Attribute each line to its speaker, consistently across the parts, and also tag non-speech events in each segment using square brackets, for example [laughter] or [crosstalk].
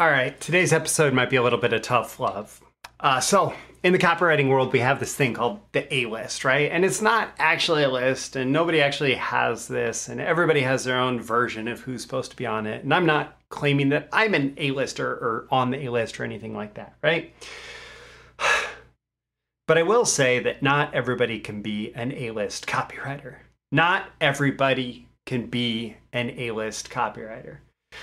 Speaker 1: All right, today's episode might be a little bit of tough love. Uh, so, in the copywriting world, we have this thing called the A list, right? And it's not actually a list, and nobody actually has this, and everybody has their own version of who's supposed to be on it. And I'm not claiming that I'm an A lister or on the A list or anything like that, right? [sighs] But I will say that not everybody can be an A list copywriter. Not everybody can be an A list copywriter.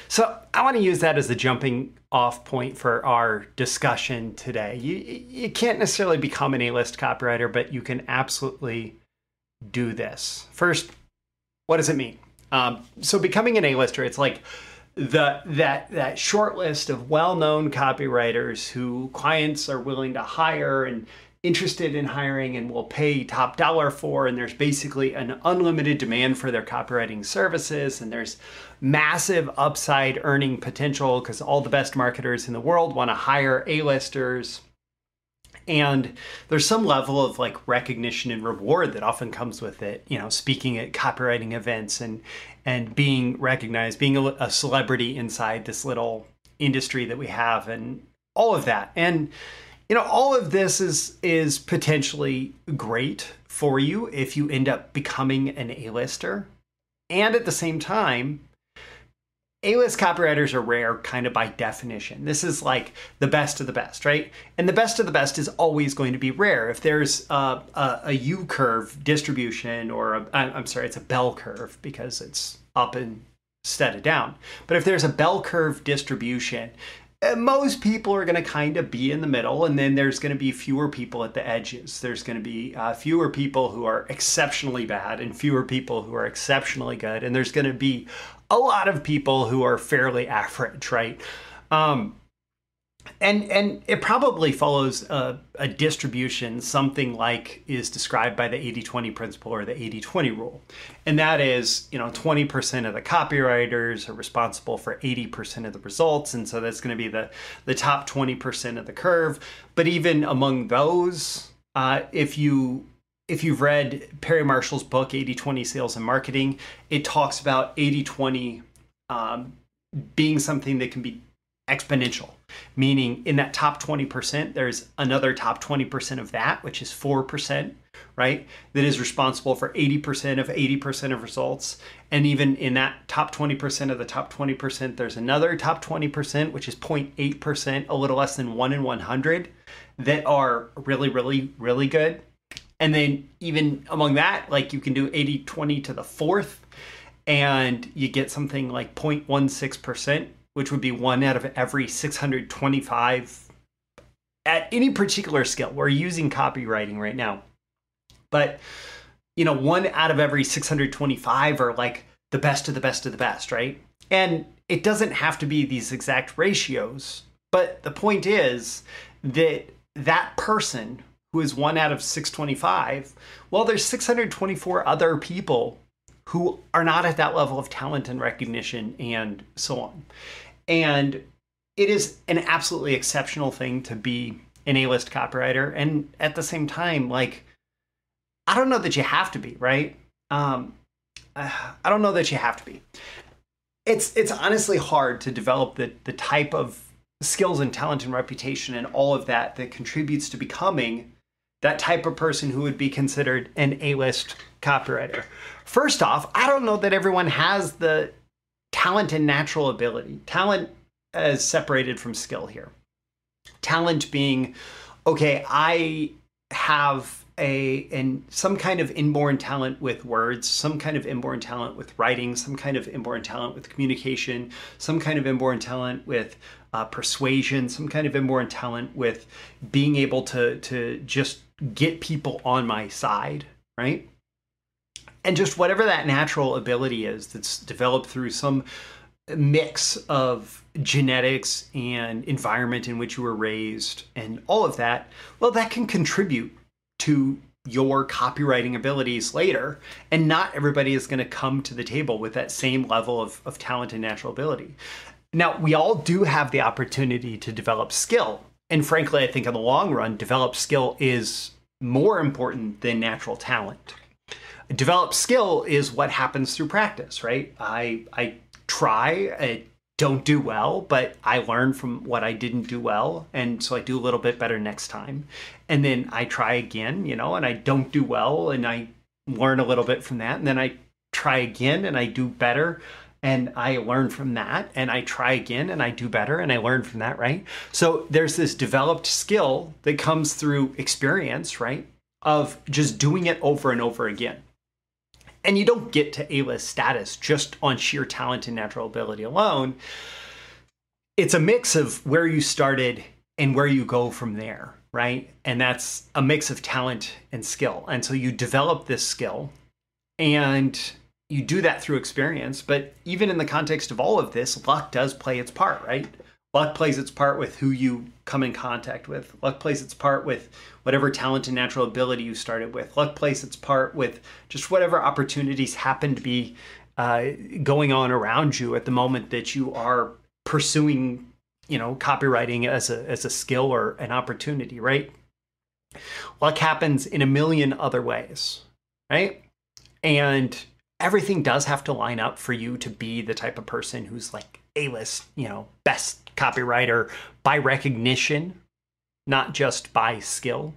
Speaker 1: So I want to use that as the jumping off point for our discussion today. You you can't necessarily become an A-list copywriter, but you can absolutely do this. First, what does it mean? Um, so becoming an A-lister, it's like the that that short list of well-known copywriters who clients are willing to hire and interested in hiring and will pay top dollar for and there's basically an unlimited demand for their copywriting services and there's massive upside earning potential because all the best marketers in the world want to hire A-listers and there's some level of like recognition and reward that often comes with it you know speaking at copywriting events and and being recognized being a, a celebrity inside this little industry that we have and all of that. And you know all of this is is potentially great for you if you end up becoming an a-lister. And at the same time a-list copywriters are rare kind of by definition. This is like the best of the best right? And the best of the best is always going to be rare. If there's a, a, a u curve distribution or a, i'm sorry it's a bell curve because it's up instead of down. But if there's a bell curve distribution uh, most people are going to kind of be in the middle, and then there's going to be fewer people at the edges. There's going to be uh, fewer people who are exceptionally bad and fewer people who are exceptionally good, and there's going to be a lot of people who are fairly average, right? Um, and and it probably follows a, a, distribution something like is described by the 80-20 principle or the 80-20 rule. And that is you know 20% of the copywriters are responsible for 80% of the results. And so that's going to be the the top 20% of the curve. But even among those uh, if you if you've read perry marshall's book 80-20 sales and marketing it talks about 80-20 um, being something that can be exponential, meaning in that top 20%, there's another top 20% of that, which is 4%, right? That is responsible for 80% of 80% of results. And even in that top 20% of the top 20%, there's another top 20%, which is 0.8%, a little less than one in 100, that are really, really, really good. And then even among that, like you can do 80 20 to the fourth, and you get something like 0.16% which would be one out of every 625 at any particular skill. We're using copywriting right now. But, you know, one out of every 625 are like the best of the best of the best, right? And it doesn't have to be these exact ratios. But the point is that that person who is one out of 625, well, there's 624 other people who are not at that level of talent and recognition and so on. And it is an absolutely exceptional thing to be an A-list copywriter. And at the same time, like, I don't know that you have to be, right? Um, [sighs] I don't know that you have to be. It's it's honestly hard to develop the the type of skills and talent and reputation and all of that that contributes to becoming that type of person who would be considered an A-list copywriter. First off, I don't know that everyone has the talent and natural ability. Talent as separated from skill here. Talent being, okay, I have a and some kind of inborn talent with words, some kind of inborn talent with writing, some kind of inborn talent with communication, some kind of inborn talent with uh, persuasion, some kind of inborn talent with being able to to just get people on my side, right? and just whatever that natural ability is that's developed through some mix of genetics and environment in which you were raised and all of that, well, that can contribute to your copywriting abilities later. And not everybody is going to come to the table with that same level of, of talent and natural ability. Now, we all do have the opportunity to develop skill. And frankly, I think in the long run, developed skill is more important than natural talent Developed skill is what happens through practice, right? I I try, I don't do well, but I learn from what I didn't do well. And so I do a little bit better next time. And then I try again, you know, and I don't do well and I learn a little bit from that. And then I try again and I do better and I learn from that and I try again and I do better and I learn from that, right? So there's this developed skill that comes through experience, right? Of just doing it over and over again. And you don't get to A-list status just on sheer talent and natural ability alone. It's a mix of where you started and where you go from there, right? And that's a mix of talent and skill. And so you develop this skill and you do that through experience. But even in the context of all of this, luck does play its part, right? Luck plays its part with who you come in contact with. Luck plays its part with whatever talent and natural ability you started with. Luck plays its part with just whatever opportunities happen to be uh, going on around you at the moment that you are pursuing, you know, copywriting as a as a skill or an opportunity, right? Luck happens in a million other ways, right? And everything does have to line up for you to be the type of person who's like A-list, you know, best copywriter by recognition, not just by skill.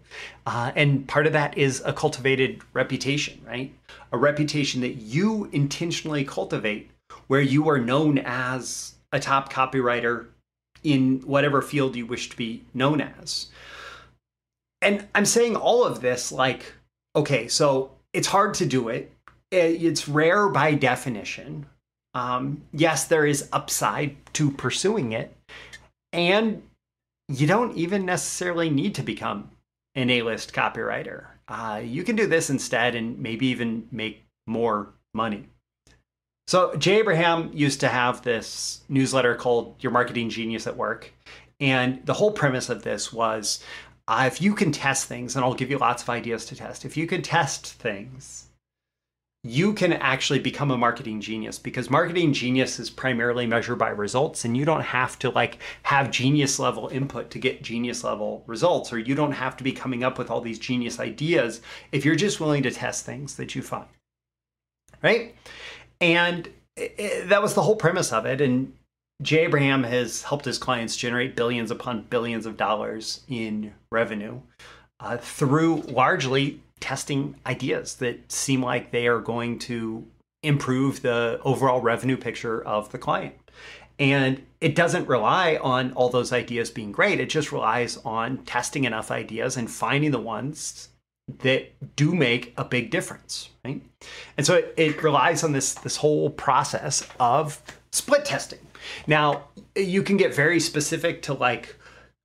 Speaker 1: Uh, and part of that is a cultivated reputation, right? A reputation that you intentionally cultivate where you are known as a top copywriter in whatever field you wish to be known as. And I'm saying all of this like, okay, so it's hard to do it. It's rare by definition. Um, yes, there is upside to pursuing it, and you don't even necessarily need to become an A-list copywriter. Uh, you can do this instead and maybe even make more money. So Jay Abraham used to have this newsletter called Your Marketing Genius at Work. And the whole premise of this was uh, if you can test things, and I'll give you lots of ideas to test, if you can test things you can actually become a marketing genius because marketing genius is primarily measured by results and you don't have to like have genius level input to get genius level results or you don't have to be coming up with all these genius ideas if you're just willing to test things that you find right? And it, that was the whole premise of it. And jay abraham has helped his clients generate billions upon billions of dollars in revenue uh, through largely testing ideas that seem like they are going to improve the overall revenue picture of the client. And it doesn't rely on all those ideas being great. It just relies on testing enough ideas and finding the ones that do make a big difference, right? And so it, it relies on this this whole process of split testing. Now, you can get very specific to like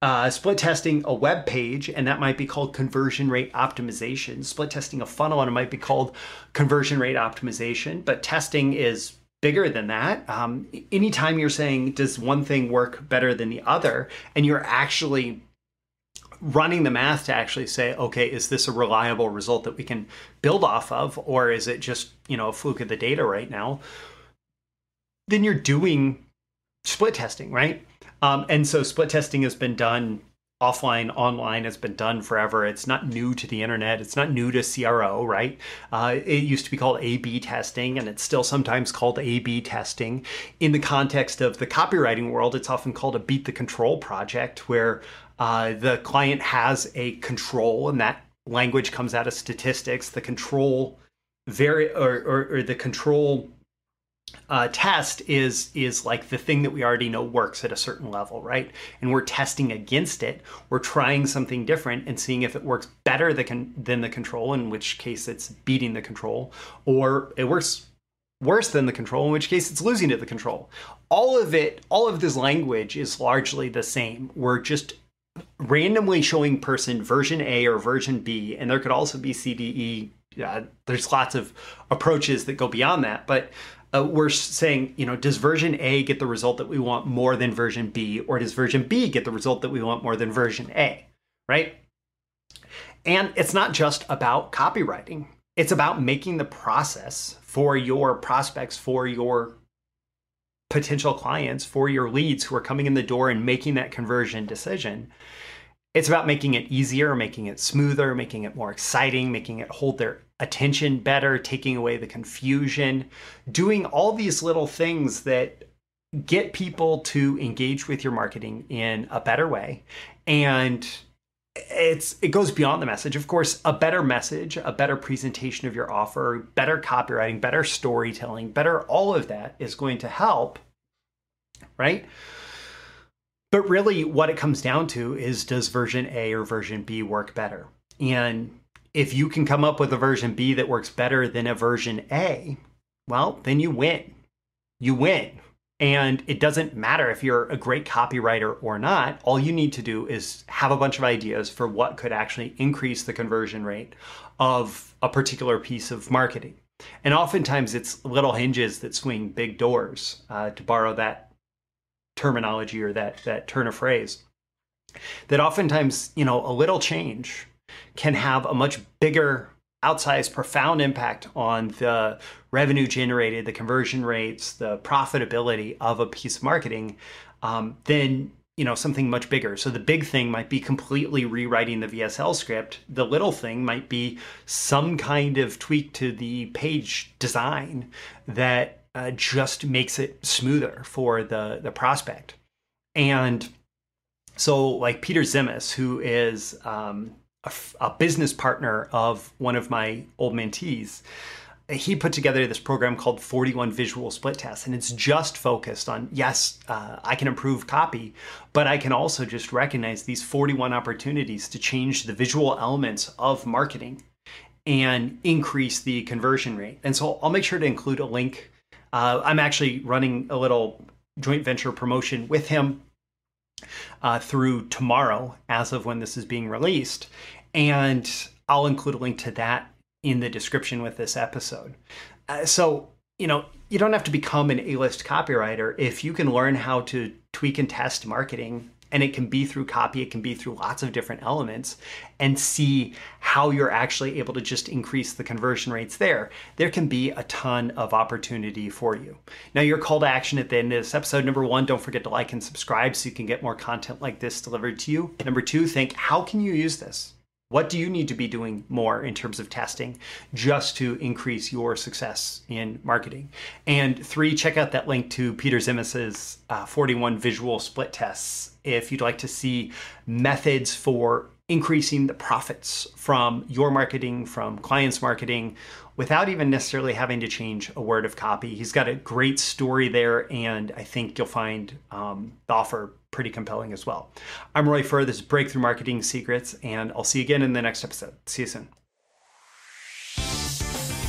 Speaker 1: uh, split testing a web page, and that might be called conversion rate optimization. Split testing a funnel, and it might be called conversion rate optimization. But testing is bigger than that. Um, anytime you're saying, does one thing work better than the other, and you're actually running the math to actually say, okay, is this a reliable result that we can build off of, or is it just, you know, a fluke of the data right now? Then you're doing split testing, right? Um, and so split testing has been done offline, online has been done forever. It's not new to the internet. It's not new to CRO, right? Uh, it used to be called A B testing, and it's still sometimes called A B testing. In the context of the copywriting world, it's often called a beat the control project, where uh, the client has a control, and that language comes out of statistics. The control very or, or, or the control uh, test is is like the thing that we already know works at a certain level, right? And we're testing against it. We're trying something different and seeing if it works better than, than the control, in which case it's beating the control, or it works worse than the control, in which case it's losing to the control. All of it, all of this language is largely the same. We're just randomly showing person version A or version B, and there could also be CDE. Yeah, there's lots of approaches that go beyond that, but uh, we're saying, you know, does version A get the result that we want more than version B, or does version B get the result that we want more than version A, right? And it's not just about copywriting. It's about making the process for your prospects, for your potential clients, for your leads who are coming in the door and making that conversion decision. It's about making it easier, making it smoother, making it more exciting, making it hold their attention better, taking away the confusion, doing all these little things that get people to engage with your marketing in a better way. And it's it goes beyond the message. Of course a better message a better presentation of your offer better copywriting better storytelling better all of that is going to help right? But really what it comes down to is does version a or version b work better? And if you can come up with a version b that works better than a version a well then you win you win and it doesn't matter if you're a great copywriter or not. All you need to do is have a bunch of ideas for what could actually increase the conversion rate of a particular piece of marketing. And oftentimes it's little hinges that swing big doors, uh, to borrow that terminology or that, that turn of phrase. That oftentimes, you know, a little change can have a much bigger outsized, profound impact on the revenue generated, the conversion rates, the profitability of a piece of marketing, um, then you know something much bigger. So the big thing might be completely rewriting the VSL script. The little thing might be some kind of tweak to the page design that uh, just makes it smoother for the the prospect. And so, like Peter Tzemis, who is um, a, a business partner of one of my old mentees, he put together this program called 41 Visual Split Tests, and it's just focused on yes, uh, I can improve copy, but I can also just recognize these 41 opportunities to change the visual elements of marketing and increase the conversion rate. And so I'll make sure to include a link. Uh, I'm actually running a little joint venture promotion with him uh, through tomorrow, as of when this is being released. And I'll include a link to that in the description with this episode. Uh, so, you know, you don't have to become an A list copywriter. If you can learn how to tweak and test marketing and it can be through copy it can be through lots of different elements and see how you're actually able to just increase the conversion rates there there can be a ton of opportunity for you. Now your call to action at the end of this episode number one don't forget to like and subscribe so you can get more content like this delivered to you. Number two think how can you use this what do you need to be doing more in terms of testing just to increase your success in marketing? And three, check out that link to Peter Tzemis's uh, 41 visual split tests if you'd like to see methods for increasing the profits from your marketing, from clients' marketing, without even necessarily having to change a word of copy. He's got a great story there, and I think you'll find um, the offer pretty compelling as well. I'm Roy Furr. This is Breakthrough Marketing Secrets, and I'll see you again in the next episode. See you soon.